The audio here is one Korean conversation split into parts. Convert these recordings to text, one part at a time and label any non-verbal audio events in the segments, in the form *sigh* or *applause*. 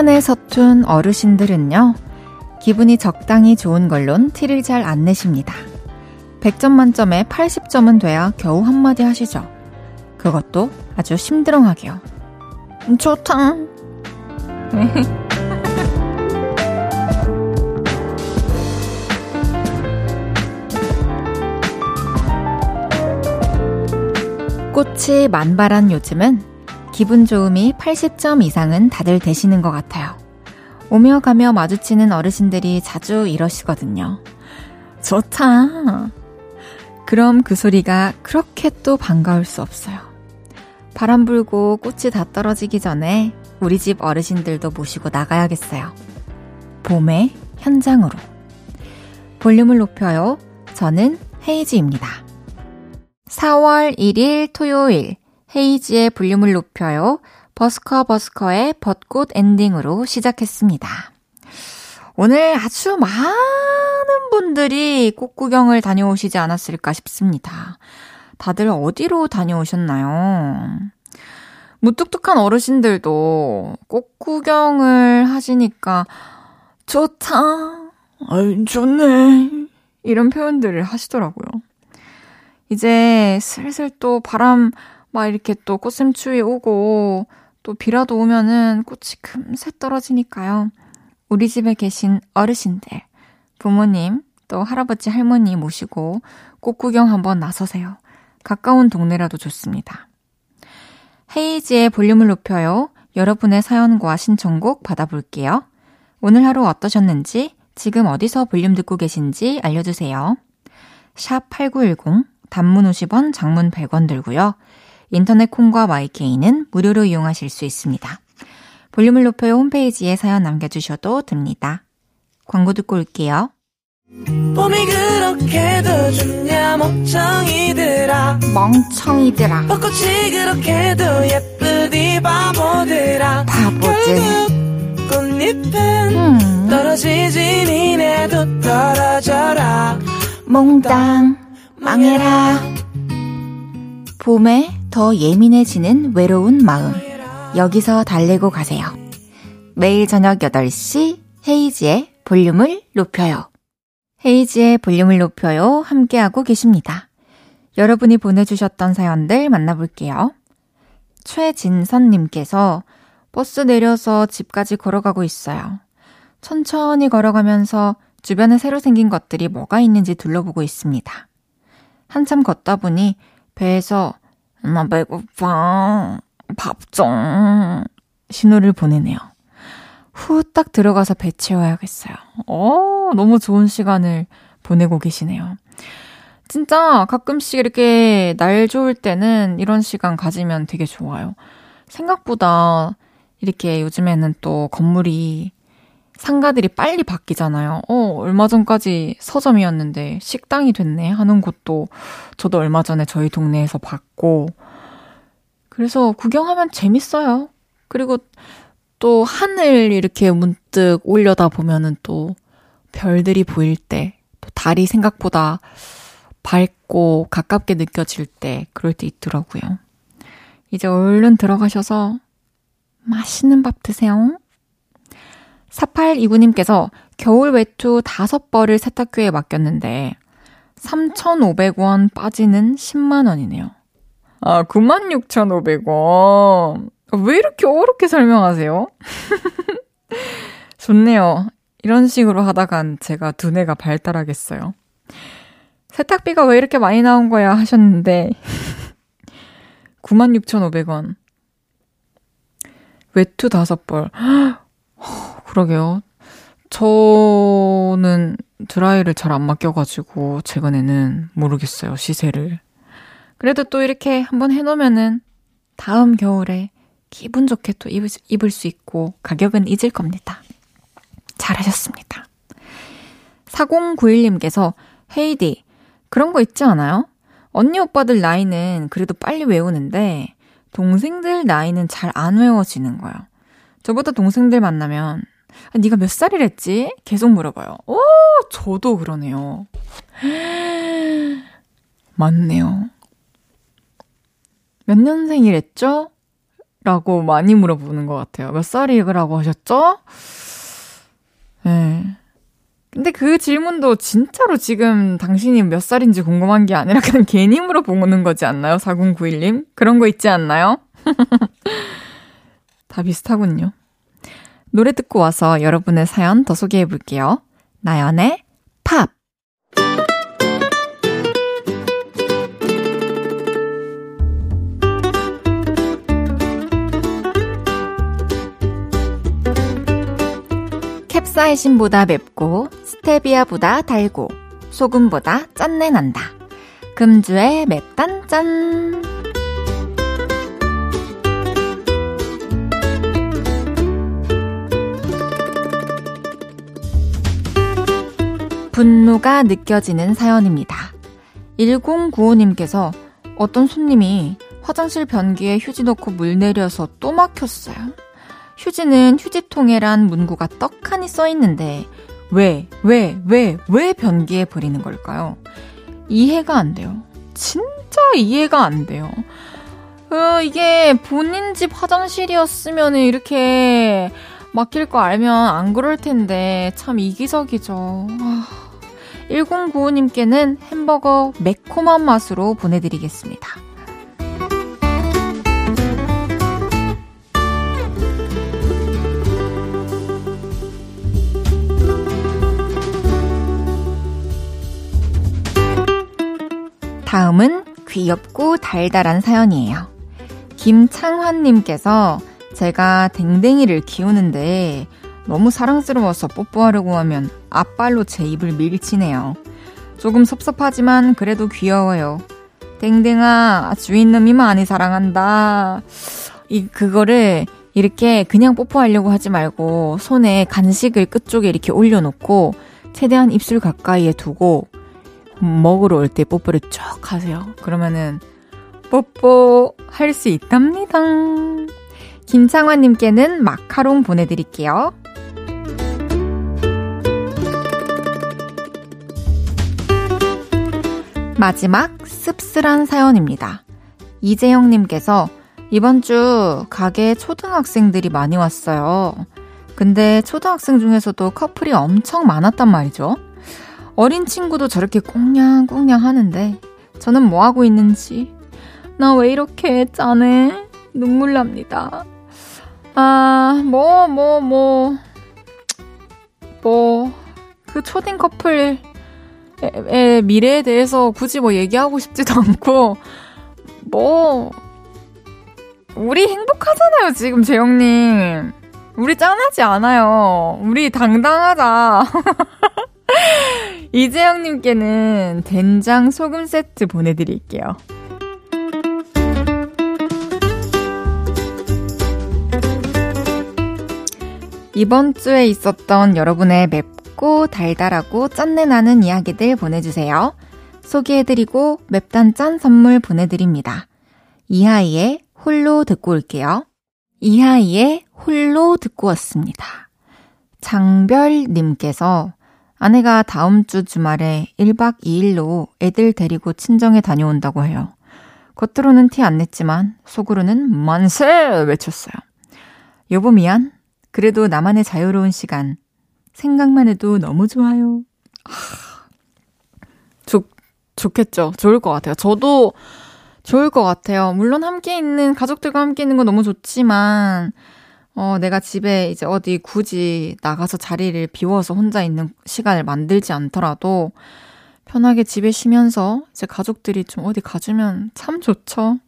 표현에 서툰 어르신들은요, 기분이 적당히 좋은 걸론 티를 잘 안 내십니다. 100점 만점에 80점은 돼야 겨우 한마디 하시죠. 그것도 아주 심드렁하게요. 좋다. *laughs* 꽃이 만발한 요즘은 기분 좋음이 80점 이상은 다들 되시는 것 같아요. 오며 가며 마주치는 어르신들이 자주 이러시거든요. 좋다. 그럼 그 소리가 그렇게 또 반가울 수 없어요. 바람 불고 꽃이 다 떨어지기 전에 우리 집 어르신들도 모시고 나가야겠어요. 봄의 현장으로. 볼륨을 높여요. 저는 헤이즈입니다. 4월 1일 토요일 헤이지의 볼륨을 높여요. 버스커 버스커의 벚꽃 엔딩으로 시작했습니다. 오늘 아주 많은 분들이 꽃 구경을 다녀오시지 않았을까 싶습니다. 다들 어디로 다녀오셨나요? 무뚝뚝한 어르신들도 꽃 구경을 하시니까 좋다, 아이, 좋네. 이런 표현들을 하시더라고요. 이제 슬슬 또 바람 막 이렇게 또 꽃샘추위 오고 또 비라도 오면은 꽃이 금세 떨어지니까요. 우리 집에 계신 어르신들, 부모님, 또 할아버지 할머니 모시고 꽃 구경 한번 나서세요. 가까운 동네라도 좋습니다. 헤이지의 볼륨을 높여요. 여러분의 사연과 신청곡 받아볼게요. 오늘 하루 어떠셨는지, 지금 어디서 볼륨 듣고 계신지 알려주세요. 샵 8910, 단문 50원, 장문 100원 들고요. 인터넷 콩과 마이케이는 무료로 이용하실 수 있습니다. 볼륨을 높여요 홈페이지에 사연 남겨주셔도 됩니다. 광고 듣고 올게요. 봄이 그렇게도 좋냐 멍청이들아 멍청이들아 벚꽃이 그렇게도 예쁘디 바보들아 바보들 꽃잎은 음. 떨어지지 니네도 떨어져라 몽땅 망해라 봄에 더 예민해지는 외로운 마음. 여기서 달래고 가세요. 매일 저녁 8시 헤이지의 볼륨을 높여요. 헤이지의 볼륨을 높여요. 함께하고 계십니다. 여러분이 보내주셨던 사연들 만나볼게요. 최진선님께서 버스 내려서 집까지 걸어가고 있어요. 천천히 걸어가면서 주변에 새로 생긴 것들이 뭐가 있는지 둘러보고 있습니다. 한참 걷다 보니 배에서 엄마 배고파. 밥 좀. 신호를 보내네요. 후 딱 들어가서 배 채워야겠어요. 어, 너무 좋은 시간을 보내고 계시네요. 진짜 가끔씩 이렇게 날 좋을 때는 이런 시간 가지면 되게 좋아요. 생각보다 이렇게 요즘에는 또 건물이 상가들이 빨리 바뀌잖아요. 어, 얼마 전까지 서점이었는데 식당이 됐네 하는 곳도 저도 얼마 전에 저희 동네에서 봤고, 그래서 구경하면 재밌어요. 그리고 또 하늘 이렇게 문득 올려다 보면은 또 별들이 보일 때, 또 달이 생각보다 밝고 가깝게 느껴질 때, 그럴 때 있더라고요. 이제 얼른 들어가셔서 맛있는 밥 드세요. 4829님께서 겨울 외투 5벌을 세탁기에 맡겼는데 3,500원 빠지는 10만 원이네요. 아, 96,500원. 왜 이렇게 어렵게 설명하세요? *laughs* 좋네요. 이런 식으로 하다간 제가 두뇌가 발달하겠어요. 세탁비가 왜 이렇게 많이 나온 거야 하셨는데 *laughs* 96,500원. 외투 5벌. 그러게요. 저는 드라이를 잘 안 맡겨가지고 최근에는 모르겠어요 시세를. 그래도 또 이렇게 한번 해놓으면은 다음 겨울에 기분 좋게 또 입을, 입을 수 있고 가격은 잊을 겁니다. 잘하셨습니다. 4091님께서 헤이디 그런 거 있지 않아요? 언니 오빠들 나이는 그래도 빨리 외우는데 동생들 나이는 잘 안 외워지는 거예요. 저보다 동생들 만나면 아, 네가 몇 살이랬지? 계속 물어봐요. 오, 저도 그러네요. *gasps* 맞네요. 몇 년생이랬죠? 라고 많이 물어보는 것 같아요. 몇 살이라고 하셨죠? 네. 근데 그 질문도 진짜로 지금 당신이 몇 살인지 궁금한 게 아니라 그냥 괜히 물어보는 거지 않나요? 4091님? 그런 거 있지 않나요? *laughs* 다 비슷하군요. 노래 듣고 와서 여러분의 사연 더 소개해 볼게요. 나연의 팝! 캡사이신보다 맵고 스테비아보다 달고 소금보다 짠내 난다. 금주의 맵단짠. 분노가 느껴지는 사연입니다. 1095님께서 어떤 손님이 화장실 변기에 휴지 넣고 물 내려서 또 막혔어요. 휴지는 휴지통에란 문구가 떡하니 써 있는데 왜, 왜, 왜, 왜 변기에 버리는 걸까요? 이해가 안 돼요. 진짜 이해가 안 돼요. 어, 이게 본인 집 화장실이었으면 이렇게 막힐 거 알면 안 그럴 텐데 참 이기적이죠. 1095님께는 아, 햄버거 매콤한 맛으로 보내드리겠습니다. 다음은 귀엽고 달달한 사연이에요. 김창환님께서 제가 댕댕이를 키우는데 너무 사랑스러워서 뽀뽀하려고 하면 앞발로 제 입을 밀치네요. 조금 섭섭하지만 그래도 귀여워요. 댕댕아, 주인놈이 많이 사랑한다. 이, 그거를 이렇게 그냥 뽀뽀하려고 하지 말고 손에 간식을 끝쪽에 이렇게 올려놓고 최대한 입술 가까이에 두고 먹으러 올 때 뽀뽀를 쭉 하세요. 그러면은 뽀뽀 할 수 있답니다. 김창환님께는 마카롱 보내드릴게요. 마지막 씁쓸한 사연입니다. 이재영님께서 이번 주 가게에 초등학생들이 많이 왔어요. 근데 초등학생 중에서도 커플이 엄청 많았단 말이죠. 어린 친구도 저렇게 꽁냥꽁냥 하는데 저는 뭐 하고 있는지 나 왜 이렇게 짠해? 눈물 납니다. 아, 뭐, 뭐, 뭐, 뭐, 그 초딩 커플 의 미래에 대해서 굳이 뭐 얘기하고 싶지도 않고, 뭐, 우리 행복하잖아요, 지금, 재영님. 우리 짠하지 않아요. 우리 당당하다. *laughs* 이재영님께는 된장 소금 세트 보내드릴게요. 이번 주에 있었던 여러분의 맵 고 달달하고 짠내 나는 이야기들 보내주세요. 소개해드리고 맵단 짠 선물 보내드립니다. 이하이의 홀로 듣고 올게요. 이하이의 홀로 듣고 왔습니다. 장별님께서 아내가 다음 주 주말에 1박 2일로 애들 데리고 친정에 다녀온다고 해요. 겉으로는 티 안 냈지만 속으로는 만세! 외쳤어요. 여보 미안. 그래도 나만의 자유로운 시간. 생각만 해도 너무 좋아요. 좋, 좋겠죠. 좋을 것 같아요. 저도 좋을 것 같아요. 물론 함께 있는, 가족들과 함께 있는 건 너무 좋지만, 어, 내가 집에 이제 어디 굳이 나가서 자리를 비워서 혼자 있는 시간을 만들지 않더라도 편하게 집에 쉬면서 이제 가족들이 좀 어디 가주면 참 좋죠.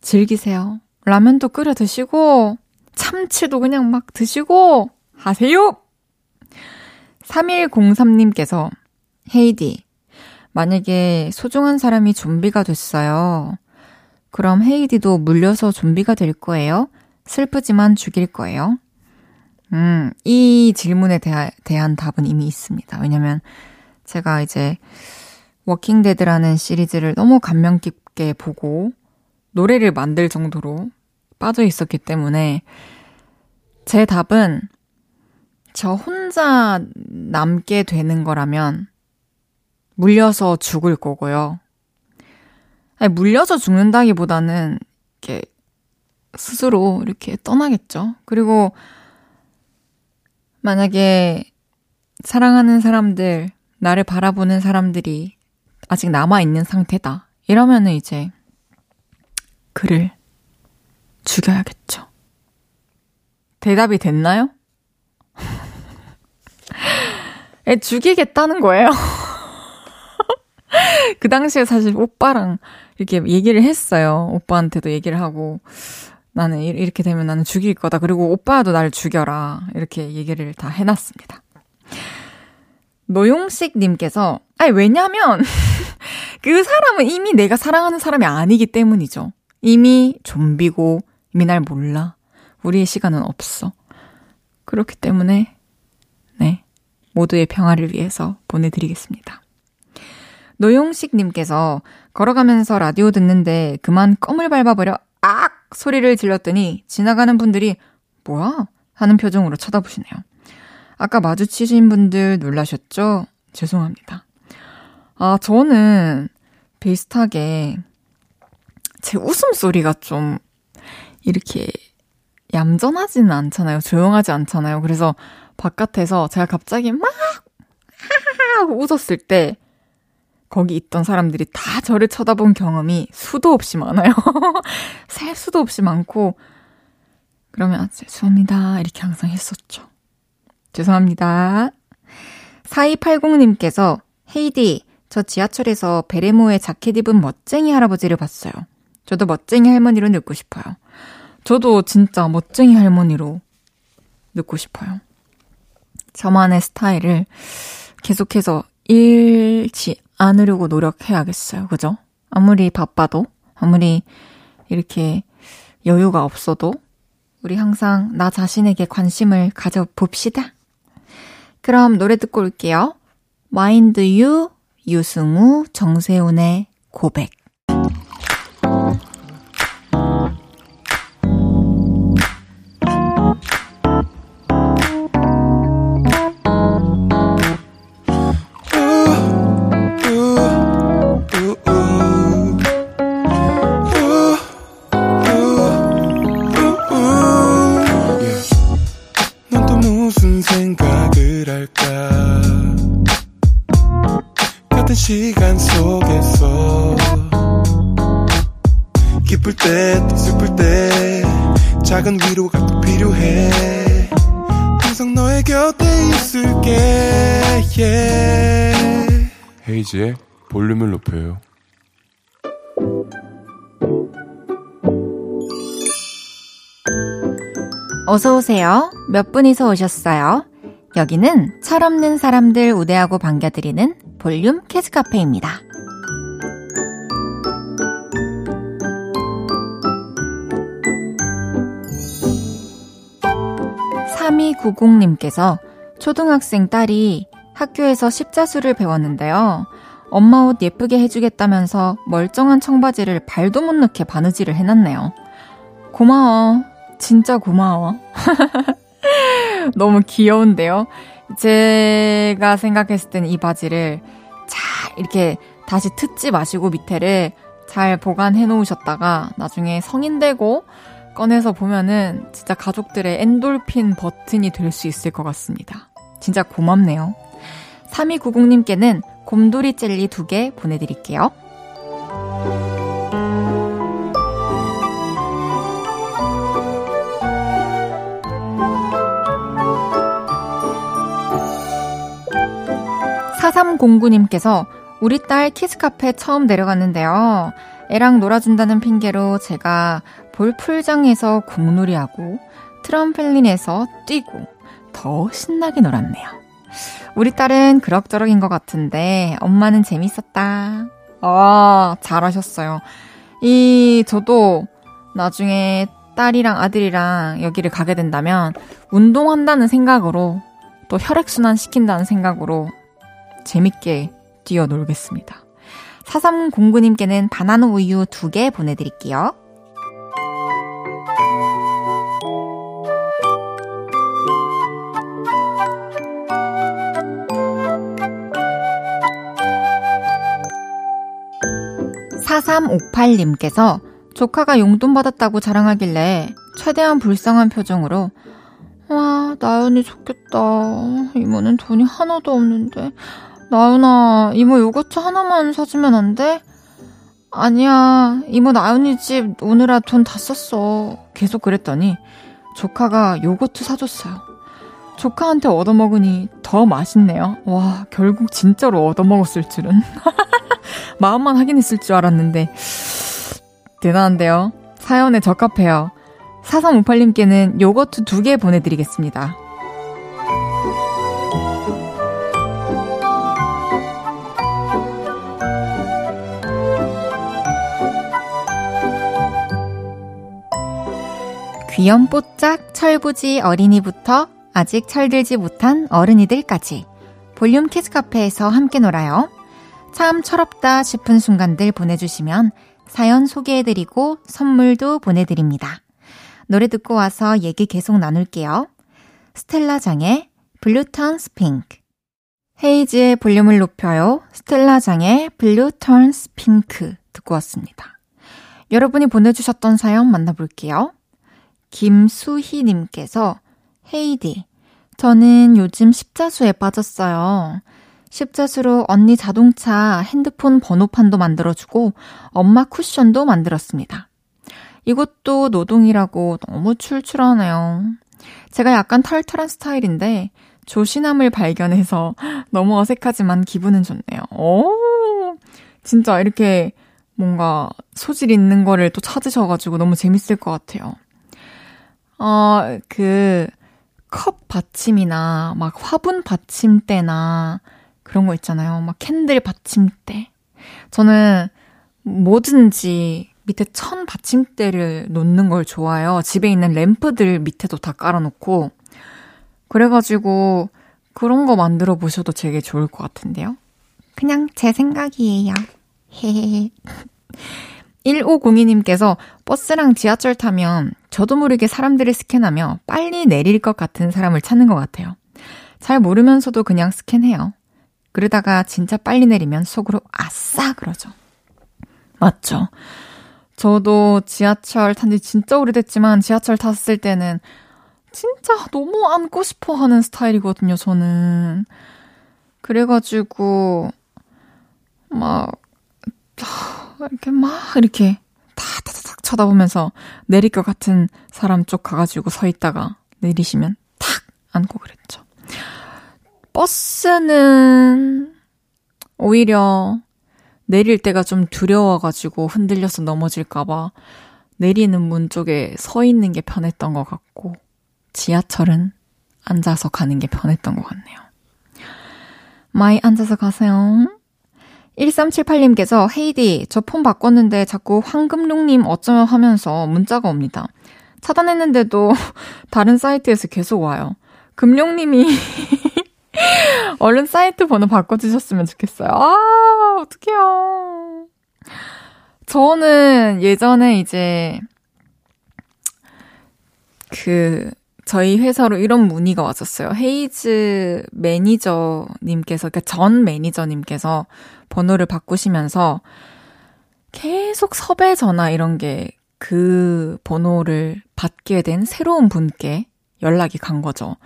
즐기세요. 라면도 끓여 드시고, 참치도 그냥 막 드시고, 하세요! 3103님께서, 헤이디, 만약에 소중한 사람이 좀비가 됐어요. 그럼 헤이디도 물려서 좀비가 될 거예요? 슬프지만 죽일 거예요? 음, 이 질문에 대하, 대한 답은 이미 있습니다. 왜냐면 제가 이제 Walking Dead라는 시리즈를 너무 감명 깊게 보고 노래를 만들 정도로 빠져 있었기 때문에 제 답은 저 혼자 남게 되는 거라면 물려서 죽을 거고요. 아니, 물려서 죽는다기보다는 이렇게 스스로 이렇게 떠나겠죠. 그리고 만약에 사랑하는 사람들, 나를 바라보는 사람들이 아직 남아있는 상태다. 이러면은 이제 그를 죽여야겠죠. 대답이 됐나요? 애 죽이겠다는 거예요. *laughs* 그 당시에 사실 오빠랑 이렇게 얘기를 했어요. 오빠한테도 얘기를 하고 나는 이렇게 되면 나는 죽일 거다. 그리고 오빠도 날 죽여라. 이렇게 얘기를 다 해놨습니다. 노용식 님께서 아니 왜냐면 *laughs* 그 사람은 이미 내가 사랑하는 사람이 아니기 때문이죠. 이미 좀비고 이미 날 몰라. 우리의 시간은 없어. 그렇기 때문에 네. 모두의 평화를 위해서 보내드리겠습니다. 노용식 님께서 걸어가면서 라디오 듣는데 그만 껌을 밟아버려 악! 소리를 질렀더니 지나가는 분들이 뭐야? 하는 표정으로 쳐다보시네요. 아까 마주치신 분들 놀라셨죠? 죄송합니다. 아, 저는 비슷하게 제 웃음소리가 좀 이렇게 얌전하지는 않잖아요. 조용하지 않잖아요. 그래서 바깥에서 제가 갑자기 막 웃었을 때 거기 있던 사람들이 다 저를 쳐다본 경험이 수도 없이 많아요. *laughs* 셀 수도 없이 많고 그러면 아, 죄송합니다. 이렇게 항상 했었죠. 죄송합니다. 4280님께서 헤이디, 저 지하철에서 베레모에 자켓 입은 멋쟁이 할아버지를 봤어요. 저도 멋쟁이 할머니로 늙고 싶어요. 저도 진짜 멋쟁이 할머니로 늙고 싶어요. 저만의 스타일을 계속해서 잃지 않으려고 노력해야겠어요. 그죠? 아무리 바빠도, 아무리 이렇게 여유가 없어도, 우리 항상 나 자신에게 관심을 가져봅시다. 그럼 노래 듣고 올게요. 마인드 유, 유승우, 정세훈의 고백. 헤이지의 볼륨을 높여요. 어서오세요. 몇 분이서 오셨어요? 여기는 철없는 사람들 우대하고 반겨드리는 볼륨 캐즈카페입니다. 3290님께서 초등학생 딸이 학교에서 십자수를 배웠는데요. 엄마 옷 예쁘게 해주겠다면서 멀쩡한 청바지를 발도 못 넣게 바느질을 해놨네요. 고마워. 진짜 고마워. *laughs* 너무 귀여운데요? 제가 생각했을 땐 이 바지를 잘 이렇게 다시 트지 마시고 밑에를 잘 보관해 놓으셨다가 나중에 성인 되고 꺼내서 보면은 진짜 가족들의 엔돌핀 버튼이 될 수 있을 것 같습니다. 진짜 고맙네요. 3290님께는 곰돌이 젤리 2개 보내드릴게요. 사삼공구님께서 우리 딸 키즈카페 처음 내려갔는데요. 애랑 놀아준다는 핑계로 제가 볼풀장에서 공놀이하고 트럼펠린에서 뛰고 더 신나게 놀았네요. 우리 딸은 그럭저럭인 것 같은데 엄마는 재밌었다. 아, 잘하셨어요. 이, 저도 나중에 딸이랑 아들이랑 여기를 가게 된다면 운동한다는 생각으로 또 혈액순환 시킨다는 생각으로 재밌게 뛰어놀겠습니다. 4309님께는 바나나 우유 2개 보내드릴게요. 4358님께서 조카가 용돈 받았다고 자랑하길래 최대한 불쌍한 표정으로 와, 나연이 좋겠다. 이모는 돈이 하나도 없는데. 나연아, 이모 요거트 하나만 사주면 안 돼? 아니야, 이모 나연이 집 오느라 돈 다 썼어. 계속 그랬더니 조카가 요거트 사줬어요. 조카한테 얻어먹으니 더 맛있네요. 와, 결국 진짜로 얻어먹었을 줄은. *laughs* 마음만 확인했을 줄 알았는데. 대단한데요. 사연에 적합해요. 4358님께는 요거트 두 개 보내드리겠습니다. 귀염뽀짝 철부지 어린이부터 아직 철들지 못한 어른이들까지 볼륨 키즈 카페에서 함께 놀아요. 참 철없다 싶은 순간들 보내주시면 사연 소개해드리고 선물도 보내드립니다. 노래 듣고 와서 얘기 계속 나눌게요. 스텔라 장의 Blue Turns Pink 헤이즈의 볼륨을 높여요. 스텔라 장의 Blue Turns Pink 듣고 왔습니다. 여러분이 보내주셨던 사연 만나볼게요. 김수희님께서 헤이디, 저는 요즘 십자수에 빠졌어요. 십자수로 언니 자동차 핸드폰 번호판도 만들어주고 엄마 쿠션도 만들었습니다. 이것도 노동이라고 너무 출출하네요. 제가 약간 털털한 스타일인데 조신함을 발견해서 *laughs* 너무 어색하지만 기분은 좋네요. 오, 진짜 이렇게 뭔가 소질 있는 거를 또 찾으셔가지고 너무 재밌을 것 같아요. 어, 그, 컵 받침이나, 막 화분 받침대나, 그런 거 있잖아요. 막 캔들 받침대. 저는 뭐든지 밑에 천 받침대를 놓는 걸 좋아해요. 집에 있는 램프들 밑에도 다 깔아놓고. 그래가지고, 그런 거 만들어 보셔도 되게 좋을 것 같은데요. 그냥 제 생각이에요. 헤헤헤. *laughs* 1502님께서 버스랑 지하철 타면 저도 모르게 사람들을 스캔하며 빨리 내릴 것 같은 사람을 찾는 것 같아요. 잘 모르면서도 그냥 스캔해요. 그러다가 진짜 빨리 내리면 속으로 아싸 그러죠. 맞죠. 저도 지하철 탄 지 진짜 오래됐지만 지하철 탔을 때는 진짜 너무 안고 싶어 하는 스타일이거든요, 저는. 그래가지고, 막, 이렇게 막 이렇게 다다닥 쳐다보면서 내릴 것 같은 사람 쪽 가가지고 서 있다가 내리시면 탁 안고 그랬죠. 버스는 오히려 내릴 때가 좀 두려워가지고 흔들려서 넘어질까봐 내리는 문 쪽에 서 있는 게 편했던 것 같고 지하철은 앉아서 가는 게 편했던 것 같네요. 많이 앉아서 가세요. 1378님께서 헤이디, 저 폰 바꿨는데 자꾸 황금룡님 어쩌면 하면서 문자가 옵니다. 차단했는데도 *laughs* 다른 사이트에서 계속 와요. 금룡님이 *laughs* 얼른 사이트 번호 바꿔주셨으면 좋겠어요. 아, 어떡해요. 저는 예전에 이제 그 저희 회사로 이런 문의가 왔었어요. 헤이즈 매니저님께서, 그러니까 전 매니저님께서 번호를 바꾸시면서 계속 섭외 전화 이런 게 그 번호를 받게 된 새로운 분께 연락이 간 거죠.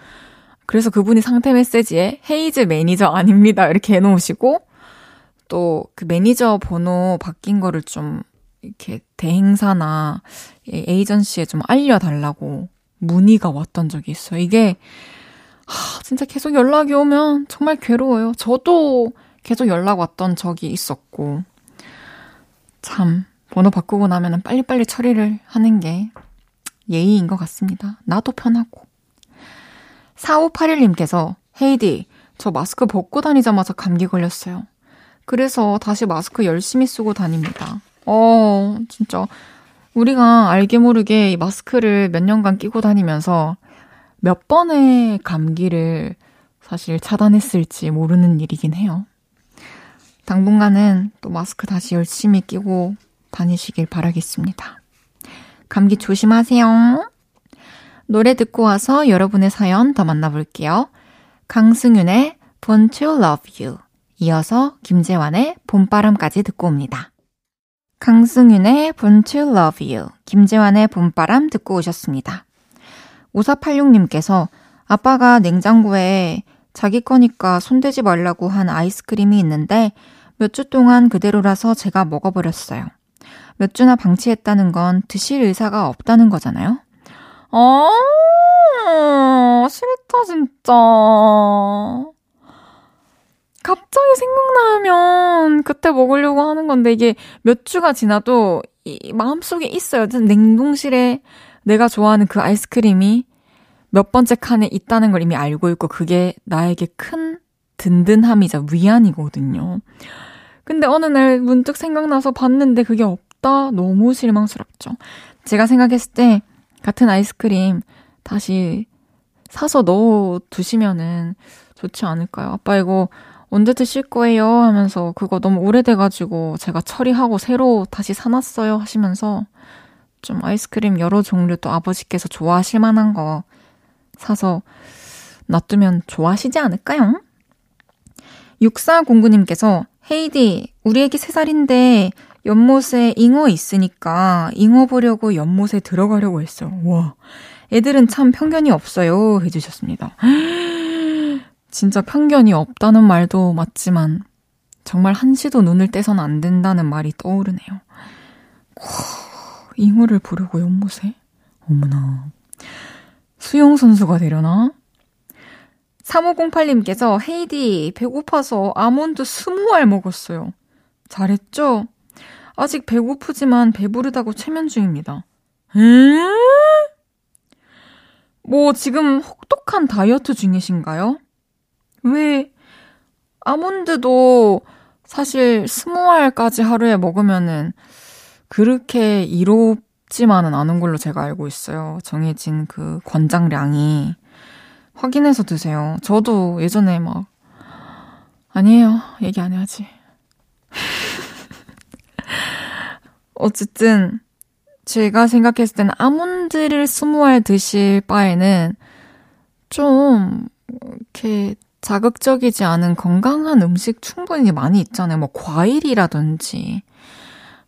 그래서 그분이 상태 메시지에 헤이즈 매니저 아닙니다. 이렇게 해놓으시고 또 그 매니저 번호 바뀐 거를 좀 이렇게 대행사나 에이전시에 좀 알려달라고 문의가 왔던 적이 있어요. 이게, 하, 진짜 계속 연락이 오면 정말 괴로워요. 저도 계속 연락 왔던 적이 있었고. 참, 번호 바꾸고 나면 빨리빨리 처리를 하는 게 예의인 것 같습니다. 나도 편하고. 4581님께서, 헤이디, 저 마스크 벗고 다니자마자 감기 걸렸어요. 그래서 다시 마스크 열심히 쓰고 다닙니다. 어, 진짜 우리가 알게 모르게 이 마스크를 몇 년간 끼고 다니면서 몇 번의 감기를 사실 차단했을지 모르는 일이긴 해요. 당분간은 또 마스크 다시 열심히 끼고 다니시길 바라겠습니다. 감기 조심하세요. 노래 듣고 와서 여러분의 사연 더 만나볼게요. 강승윤의 Born to Love You 이어서 김재환의 봄바람까지 듣고 옵니다. 강승윤의 Born to Love You, 김재환의 봄바람 듣고 오셨습니다. 5486님께서 아빠가 냉장고에 자기 거니까 손대지 말라고 한 아이스크림이 있는데 몇 주 동안 그대로라서 제가 먹어버렸어요. 몇 주나 방치했다는 건 드실 의사가 없다는 거잖아요? 아, 싫다, 진짜. 갑자기 생각나면 그때 먹으려고 하는 건데 이게 몇 주가 지나도 이 마음속에 있어요. 냉동실에 내가 좋아하는 그 아이스크림이 몇 번째 칸에 있다는 걸 이미 알고 있고 그게 나에게 큰 든든함이자 위안이거든요. 근데 어느 날 문득 생각나서 봤는데 그게 없다? 너무 실망스럽죠. 제가 생각했을 때 같은 아이스크림 다시 사서 넣어 두시면은 좋지 않을까요? 아빠 이거 언제 드실 거예요? 하면서 그거 너무 오래돼가지고 제가 처리하고 새로 다시 사놨어요 하시면서 좀 아이스크림 여러 종류 또 아버지께서 좋아하실 만한 거 사서 놔두면 좋아하시지 않을까요? 6409님께서 헤이디, 우리 애기 3살인데 연못에 잉어 있으니까 잉어 보려고 연못에 들어가려고 했어요. 와, 애들은 참 편견이 없어요. 해주셨습니다. *gasps* 진짜 편견이 없다는 말도 맞지만 정말 한시도 눈을 떼선 안 된다는 말이 떠오르네요. 와, 잉어를 보려고 연못에? 어머나. 수영 선수가 되려나? 3508님께서 헤이디 배고파서 아몬드 20알 먹었어요. 잘했죠? 아직 배고프지만 배부르다고 체면 중입니다. 에? 뭐 지금 혹독한 다이어트 중이신가요? 왜 아몬드도 사실 20알까지 하루에 먹으면은 그렇게 이롭지만은 않은 걸로 제가 알고 있어요. 정해진 그 권장량이. 확인해서 드세요. 저도 예전에 막, 아니에요. 얘기 안 해야지. *laughs* 어쨌든, 제가 생각했을 때는 아몬드를 20알 드실 바에는 좀, 이렇게 자극적이지 않은 건강한 음식 충분히 많이 있잖아요. 뭐 과일이라든지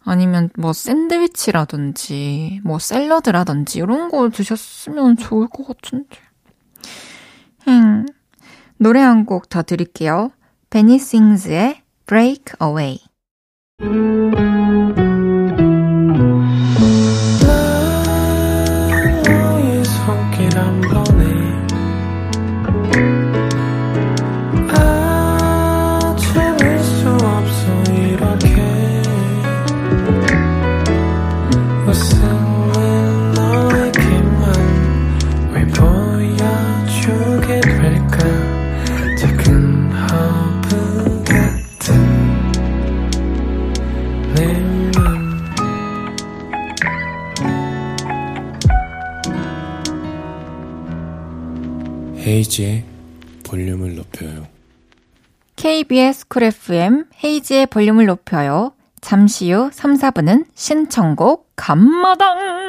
아니면 뭐 샌드위치라든지 뭐 샐러드라든지 이런 거 드셨으면 좋을 것 같은데. 음. 노래 한 곡 더 드릴게요. 베니 싱즈의 Break Away. 헤이지의 볼륨을 높여요. KBS 쿨 FM 헤이지의 볼륨을 높여요. 잠시 후 3, 4분은 신청곡 감마당!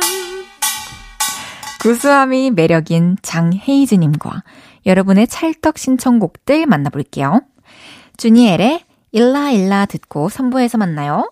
구수함이 매력인 장헤이즈님과 여러분의 찰떡 신청곡들 만나볼게요. 주니엘의 일라 일라 듣고 3부에서 만나요.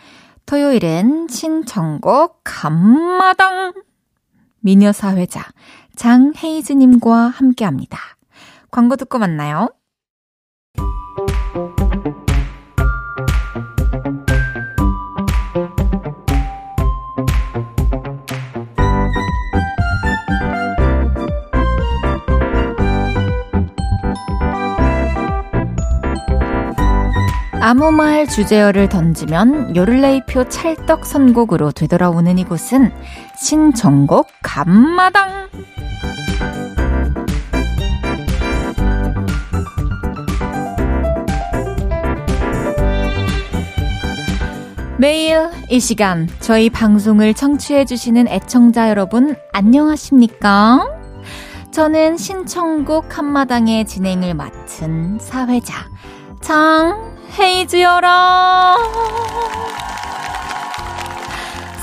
토요일은 신청곡 감마당 미녀 사회자 장헤이즈님과 함께합니다. 광고 듣고 만나요. 아무 말 주제어를 던지면 요를레이표 찰떡 선곡으로 되돌아오는 이곳은 신정곡 감마당! 매일 이 시간 저희 방송을 청취해주시는 애청자 여러분, 안녕하십니까? 저는 신청곡 한마당의 진행을 맡은 사회자, 청, 헤이즈여라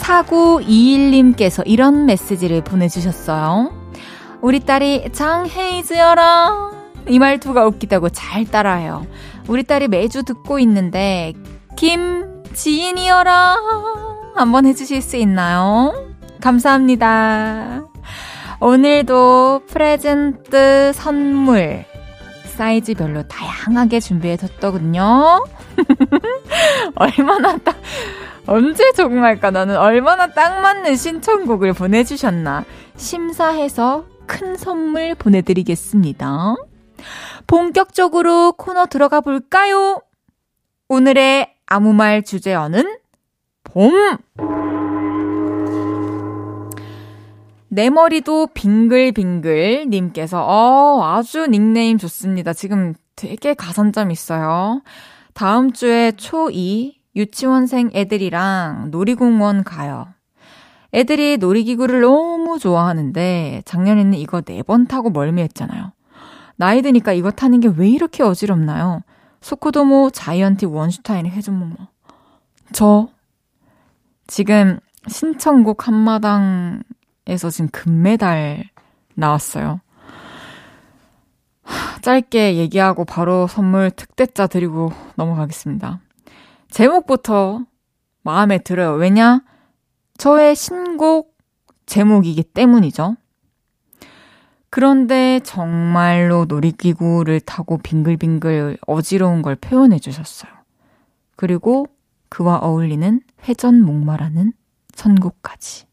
4921님께서 이런 메시지를 보내주셨어요. 우리 딸이 장헤이즈여라 이 말투가 웃기다고 잘 따라해요. 우리 딸이 매주 듣고 있는데 김지인이여라 한번 해주실 수 있나요? 감사합니다. 오늘도 프레젠트 선물 사이즈별로 다양하게 준비해뒀더군요. *laughs* 얼마나 딱, 언제 적응할까? 나는 얼마나 딱 맞는 신청곡을 보내주셨나. 심사해서 큰 선물 보내드리겠습니다. 본격적으로 코너 들어가 볼까요? 오늘의 아무 말 주제어는 봄! 내 머리도 빙글빙글 님께서 어 아주 닉네임 좋습니다. 지금 되게 가산점 있어요. 다음 주에 초2 유치원생 애들이랑 놀이공원 가요. 애들이 놀이기구를 너무 좋아하는데 작년에는 이거 네 번 타고 멀미했잖아요. 나이 드니까 이거 타는 게 왜 이렇게 어지럽나요? 소코도모 자이언티 원슈타인 회전목마. 저 지금 신청곡 한마당 에서 지금 금메달 나왔어요. 짧게 얘기하고 바로 선물 특대자 드리고 넘어가겠습니다. 제목부터 마음에 들어요. 왜냐? 저의 신곡 제목이기 때문이죠. 그런데 정말로 놀이기구를 타고 빙글빙글 어지러운 걸 표현해 주셨어요. 그리고 그와 어울리는 회전 목마라는 선곡까지.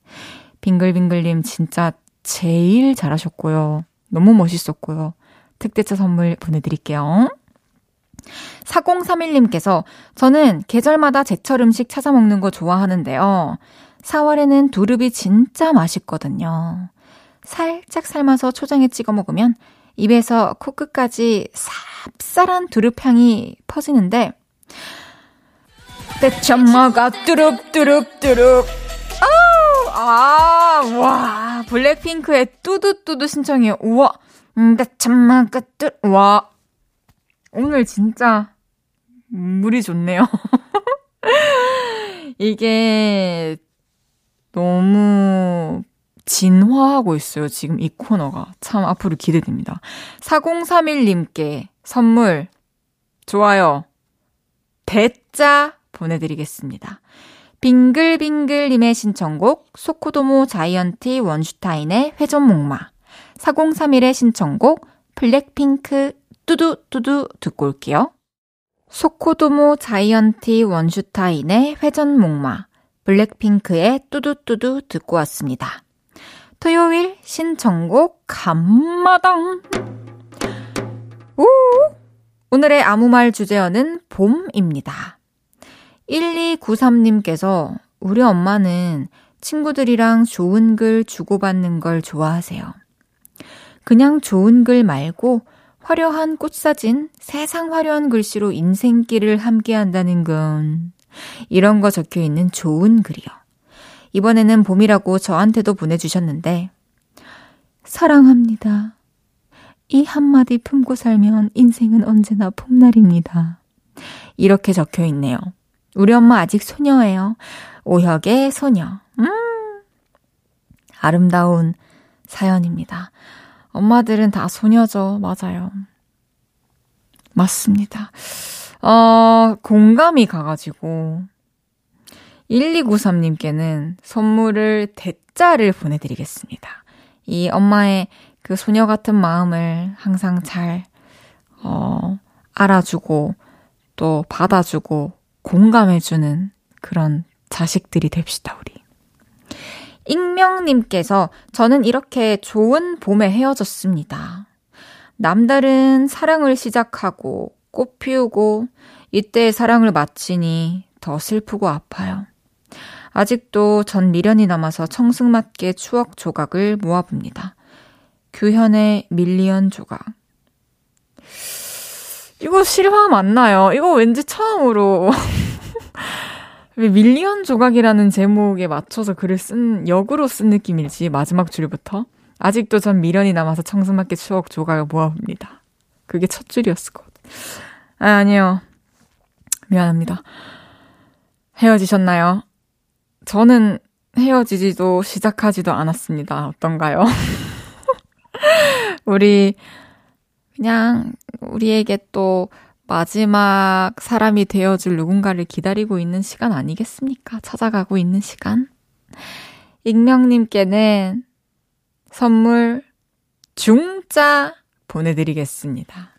빙글빙글님 진짜 제일 잘하셨고요. 너무 멋있었고요. 특대차 선물 보내드릴게요. 4031님께서 저는 계절마다 제철 음식 찾아 먹는 거 좋아하는데요. 4월에는 두릅이 진짜 맛있거든요. 살짝 삶아서 초장에 찍어 먹으면 입에서 코끝까지 쌉쌀한 두릅 향이 퍼지는데 대참마가 뚜릅뚜릅뚜릅 아, 와, 블랙핑크의 뚜두뚜두 신청해요. 우와, 음, 대참마가 뚜, 와. 오늘 진짜 물이 좋네요. *laughs* 이게 너무 진화하고 있어요. 지금 이 코너가. 참 앞으로 기대됩니다. 4031님께 선물, 좋아요, 대짜 보내드리겠습니다. 빙글빙글님의 신청곡, 소코도모 자이언티 원슈타인의 회전목마, 4031의 신청곡, 블랙핑크 뚜두뚜두 듣고 올게요. 소코도모 자이언티 원슈타인의 회전목마, 블랙핑크의 뚜두뚜두 듣고 왔습니다. 토요일 신청곡 감마당. 우! 오늘의 아무 말 주제어는 봄입니다. 1293님께서 우리 엄마는 친구들이랑 좋은 글 주고받는 걸 좋아하세요. 그냥 좋은 글 말고 화려한 꽃사진, 세상 화려한 글씨로 인생길을 함께 한다는 건 이런 거 적혀 있는 좋은 글이요. 이번에는 봄이라고 저한테도 보내주셨는데, 사랑합니다. 이 한마디 품고 살면 인생은 언제나 봄날입니다. 이렇게 적혀 있네요. 우리 엄마 아직 소녀예요. 오혁의 소녀. 음, 아름다운 사연입니다. 엄마들은 다 소녀죠. 맞아요. 맞습니다. 어, 공감이 가가지고, 1293님께는 선물을 대짜를 보내드리겠습니다. 이 엄마의 그 소녀 같은 마음을 항상 잘, 어, 알아주고, 또 받아주고, 공감해주는 그런 자식들이 됩시다, 우리. 익명님께서 저는 이렇게 좋은 봄에 헤어졌습니다. 남다른 사랑을 시작하고 꽃 피우고 이때 사랑을 마치니 더 슬프고 아파요. 아직도 전 미련이 남아서 청승맞게 추억 조각을 모아봅니다. 규현의 밀리언 조각. 이거 실화 맞나요? 이거 왠지 처음으로 *laughs* 밀리언 조각이라는 제목에 맞춰서 글을 쓴, 역으로 쓴 느낌일지, 마지막 줄부터. 아직도 전 미련이 남아서 청승맞게 추억 조각을 모아봅니다. 그게 첫 줄이었을 것. 아, 아니요. 미안합니다. 헤어지셨나요? 저는 헤어지지도 시작하지도 않았습니다. 어떤가요? *laughs* 우리, 그냥, 우리에게 또 마지막 사람이 되어줄 누군가를 기다리고 있는 시간 아니겠습니까? 찾아가고 있는 시간. 익명님께는 선물 중짜 보내드리겠습니다.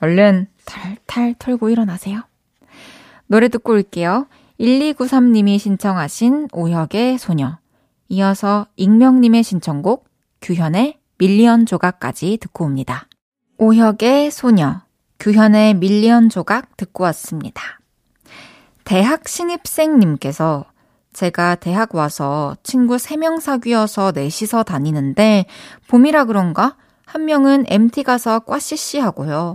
얼른 탈탈 털고 일어나세요. 노래 듣고 올게요. 1293님이 신청하신 오혁의 소녀. 이어서 익명님의 신청곡 규현의 밀리언 조각까지 듣고 옵니다. 오혁의 소녀, 규현의 밀리언 조각 듣고 왔습니다. 대학 신입생님께서 제가 대학 와서 친구 3명 사귀어서 넷이서 다니는데 봄이라 그런가? 한 명은 MT 가서 과 CC 하고요.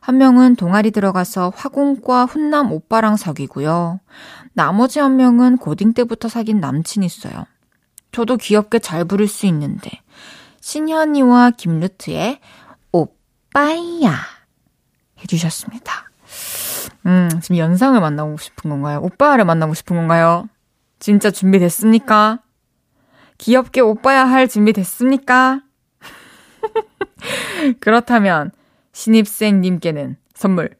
한 명은 동아리 들어가서 화공과 훈남 오빠랑 사귀고요. 나머지 한 명은 고딩 때부터 사귄 남친 있어요. 저도 귀엽게 잘 부를 수 있는데 신현이와 김루트의 오빠야 해주셨습니다. 음, 지금 연상을 만나고 싶은 건가요? 오빠를 만나고 싶은 건가요? 진짜 준비됐습니까? 귀엽게 오빠야 할 준비됐습니까? *laughs* 그렇다면 신입생님께는 선물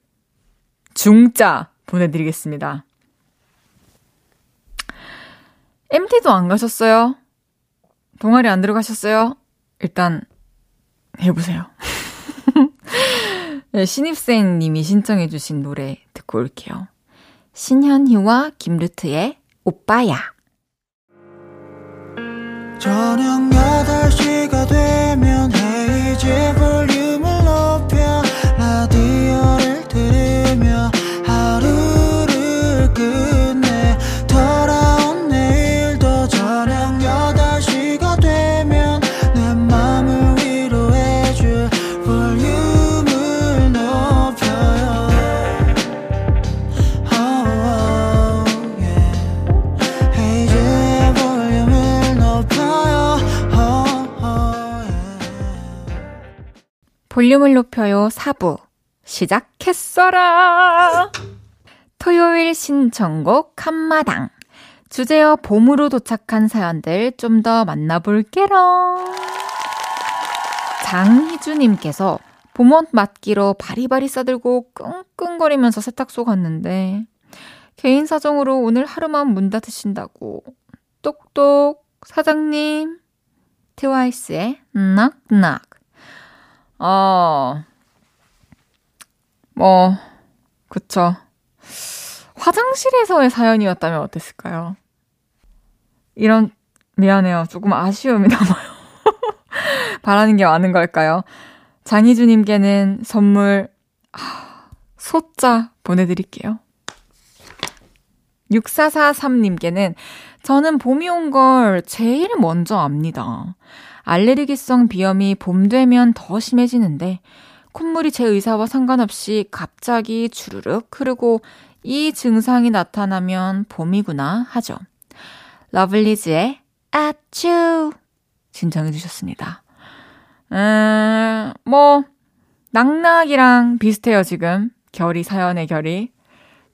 중짜 보내드리겠습니다. MT도 안 가셨어요? 동아리 안 들어가셨어요? 일단 해보세요. 네, 신입생님이 신청해주신 노래 듣고 올게요. 신현희와 김루트의 오빠야. 저녁 8시가 되면 헤이즈 볼륨 볼륨을 높여요 4부 시작했어라. 토요일 신청곡 한마당. 주제어 봄으로 도착한 사연들 좀 더 만나볼게요. 장희주님께서 봄옷 맞기로 바리바리 싸들고 끙끙거리면서 세탁소 갔는데 개인 사정으로 오늘 하루만 문 닫으신다고 똑똑 사장님 트와이스의 낙낙 어, 뭐, 그쵸. 화장실에서의 사연이었다면 어땠을까요? 이런, 미안해요. 조금 아쉬움이 *laughs* 남아요. 바라는 게 많은 걸까요? 장희주님께는 선물, 아, 소자 보내드릴게요. 6443님께는 저는 봄이 온 걸 제일 먼저 압니다. 알레르기성 비염이 봄 되면 더 심해지는데 콧물이 제 의사와 상관없이 갑자기 주르륵 흐르고 이 증상이 나타나면 봄이구나 하죠. 러블리즈의 아츄 신청해 주셨습니다. 음, 뭐 낙낙이랑 비슷해요 지금 결이 사연의 결이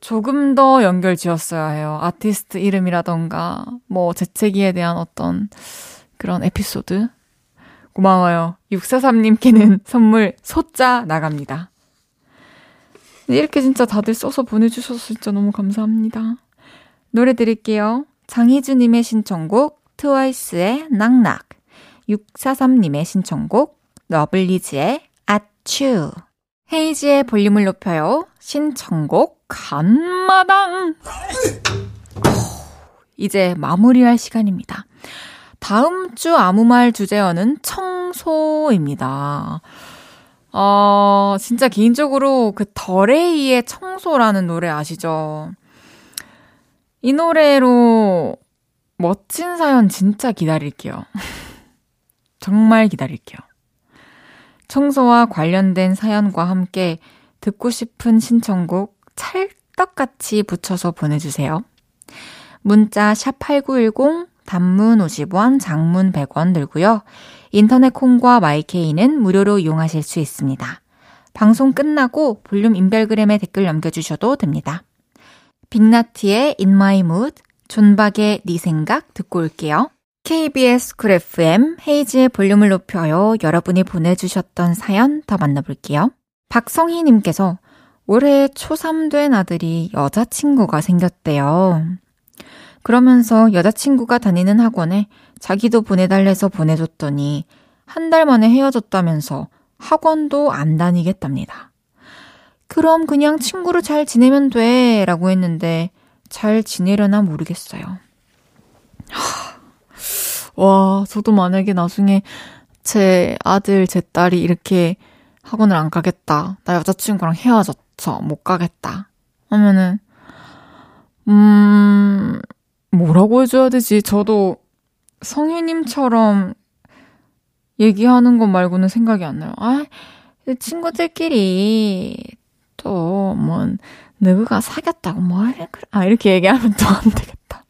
조금 더 연결 지었어야 해요. 아티스트 이름이라던가 뭐 재채기에 대한 어떤 그런 에피소드 고마워요. 643님께는 *laughs* 선물 소자 나갑니다. 이렇게 진짜 다들 써서 보내주셔서 진짜 너무 감사합니다. 노래 드릴게요. 장희주님의 신청곡 트와이스의 낙낙 643님의 신청곡 러블리즈의 아츄 헤이지의 볼륨을 높여요. 신청곡 간마당 *laughs* 이제 마무리할 시간입니다. 다음 주 아무 말 주제어는 청소입니다. 어, 진짜 개인적으로 그 더레이의 청소라는 노래 아시죠? 이 노래로 멋진 사연 진짜 기다릴게요. *laughs* 정말 기다릴게요. 청소와 관련된 사연과 함께 듣고 싶은 신청곡 찰떡같이 붙여서 보내주세요. 문자 샵 8910 단문 50원, 장문 100원 들고요. 인터넷 콩과 마이케이는 무료로 이용하실 수 있습니다. 방송 끝나고 볼륨 인별그램에 댓글 남겨주셔도 됩니다. 빅나티의 In My Mood, 존박의 네 생각 듣고 올게요. KBS 쿨 FM 헤이지의 볼륨을 높여요. 여러분이 보내주셨던 사연 더 만나볼게요. 박성희님께서 올해 초3 된 아들이 여자친구가 생겼대요. 그러면서 여자친구가 다니는 학원에 자기도 보내달래서 보내줬더니 한 달 만에 헤어졌다면서 학원도 안 다니겠답니다. 그럼 그냥 친구로 잘 지내면 돼 라고 했는데 잘 지내려나 모르겠어요. 하, 와, 저도 만약에 나중에 제 아들, 제 딸이 이렇게 학원을 안 가겠다. 나 여자친구랑 헤어졌어. 못 가겠다. 하면은, 음, 뭐라고 해줘야 되지? 저도 성희님처럼 얘기하는 것 말고는 생각이 안 나요. 아, 친구들끼리 또, 뭐, 누구가 사귀었다고 뭐, 아, 이렇게 얘기하면 또 안 되겠다.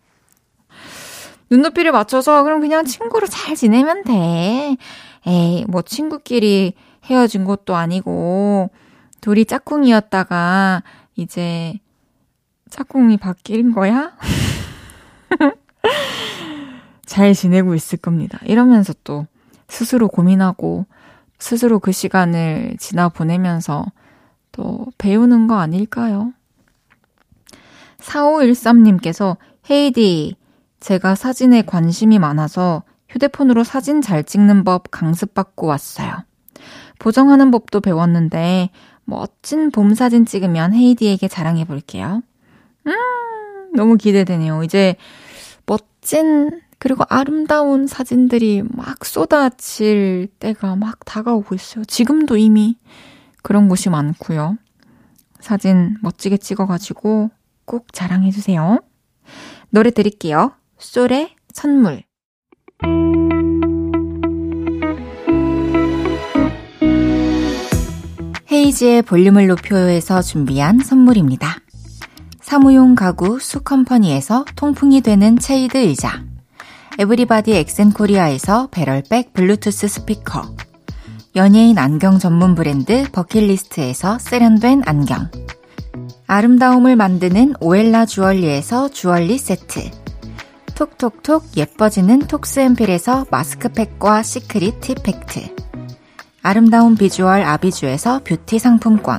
눈높이를 맞춰서 그럼 그냥 친구로 잘 지내면 돼. 에이, 뭐 친구끼리 헤어진 것도 아니고, 둘이 짝꿍이었다가 이제 짝꿍이 바뀐 거야? *laughs* 잘 지내고 있을 겁니다. 이러면서 또 스스로 고민하고 스스로 그 시간을 지나 보내면서 또 배우는 거 아닐까요? 4513님께서 헤이디, 제가 사진에 관심이 많아서 휴대폰으로 사진 잘 찍는 법 강습받고 왔어요. 보정하는 법도 배웠는데 멋진 봄 사진 찍으면 헤이디에게 자랑해 볼게요. 음, 너무 기대되네요. 이제 멋진 그리고 아름다운 사진들이 막 쏟아질 때가 막 다가오고 있어요. 지금도 이미 그런 곳이 많고요. 사진 멋지게 찍어가지고 꼭 자랑해주세요. 노래 드릴게요. 솔의 선물. 헤이즈의 볼륨을 높여요에서 준비한 선물입니다. 사무용 가구 수컴퍼니에서 통풍이 되는 체이드 의자. 에브리바디 엑센코리아에서 배럴백 블루투스 스피커. 연예인 안경 전문 브랜드 버킷리스트에서 세련된 안경. 아름다움을 만드는 오엘라 주얼리에서 주얼리 세트. 톡톡톡 예뻐지는 톡스앰필에서 마스크팩과 시크릿 티팩트. 아름다운 비주얼 아비주에서 뷰티 상품권.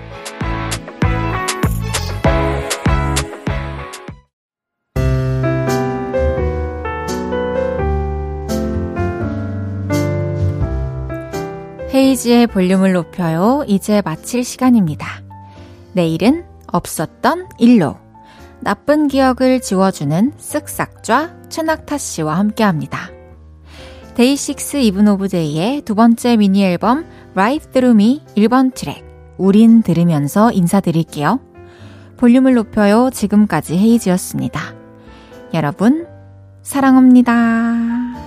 헤이즈의 볼륨을 높여요. 이제 마칠 시간입니다. 내일은 없었던 일로. 나쁜 기억을 지워주는 쓱싹좌 최낙타 씨와 함께 합니다. 데이식스 이븐 오브 데이의 두 번째 미니 앨범 Through Me 1번 트랙 우린 들으면서 인사드릴게요. 볼륨을 높여요. 지금까지 헤이즈였습니다. 여러분, 사랑합니다.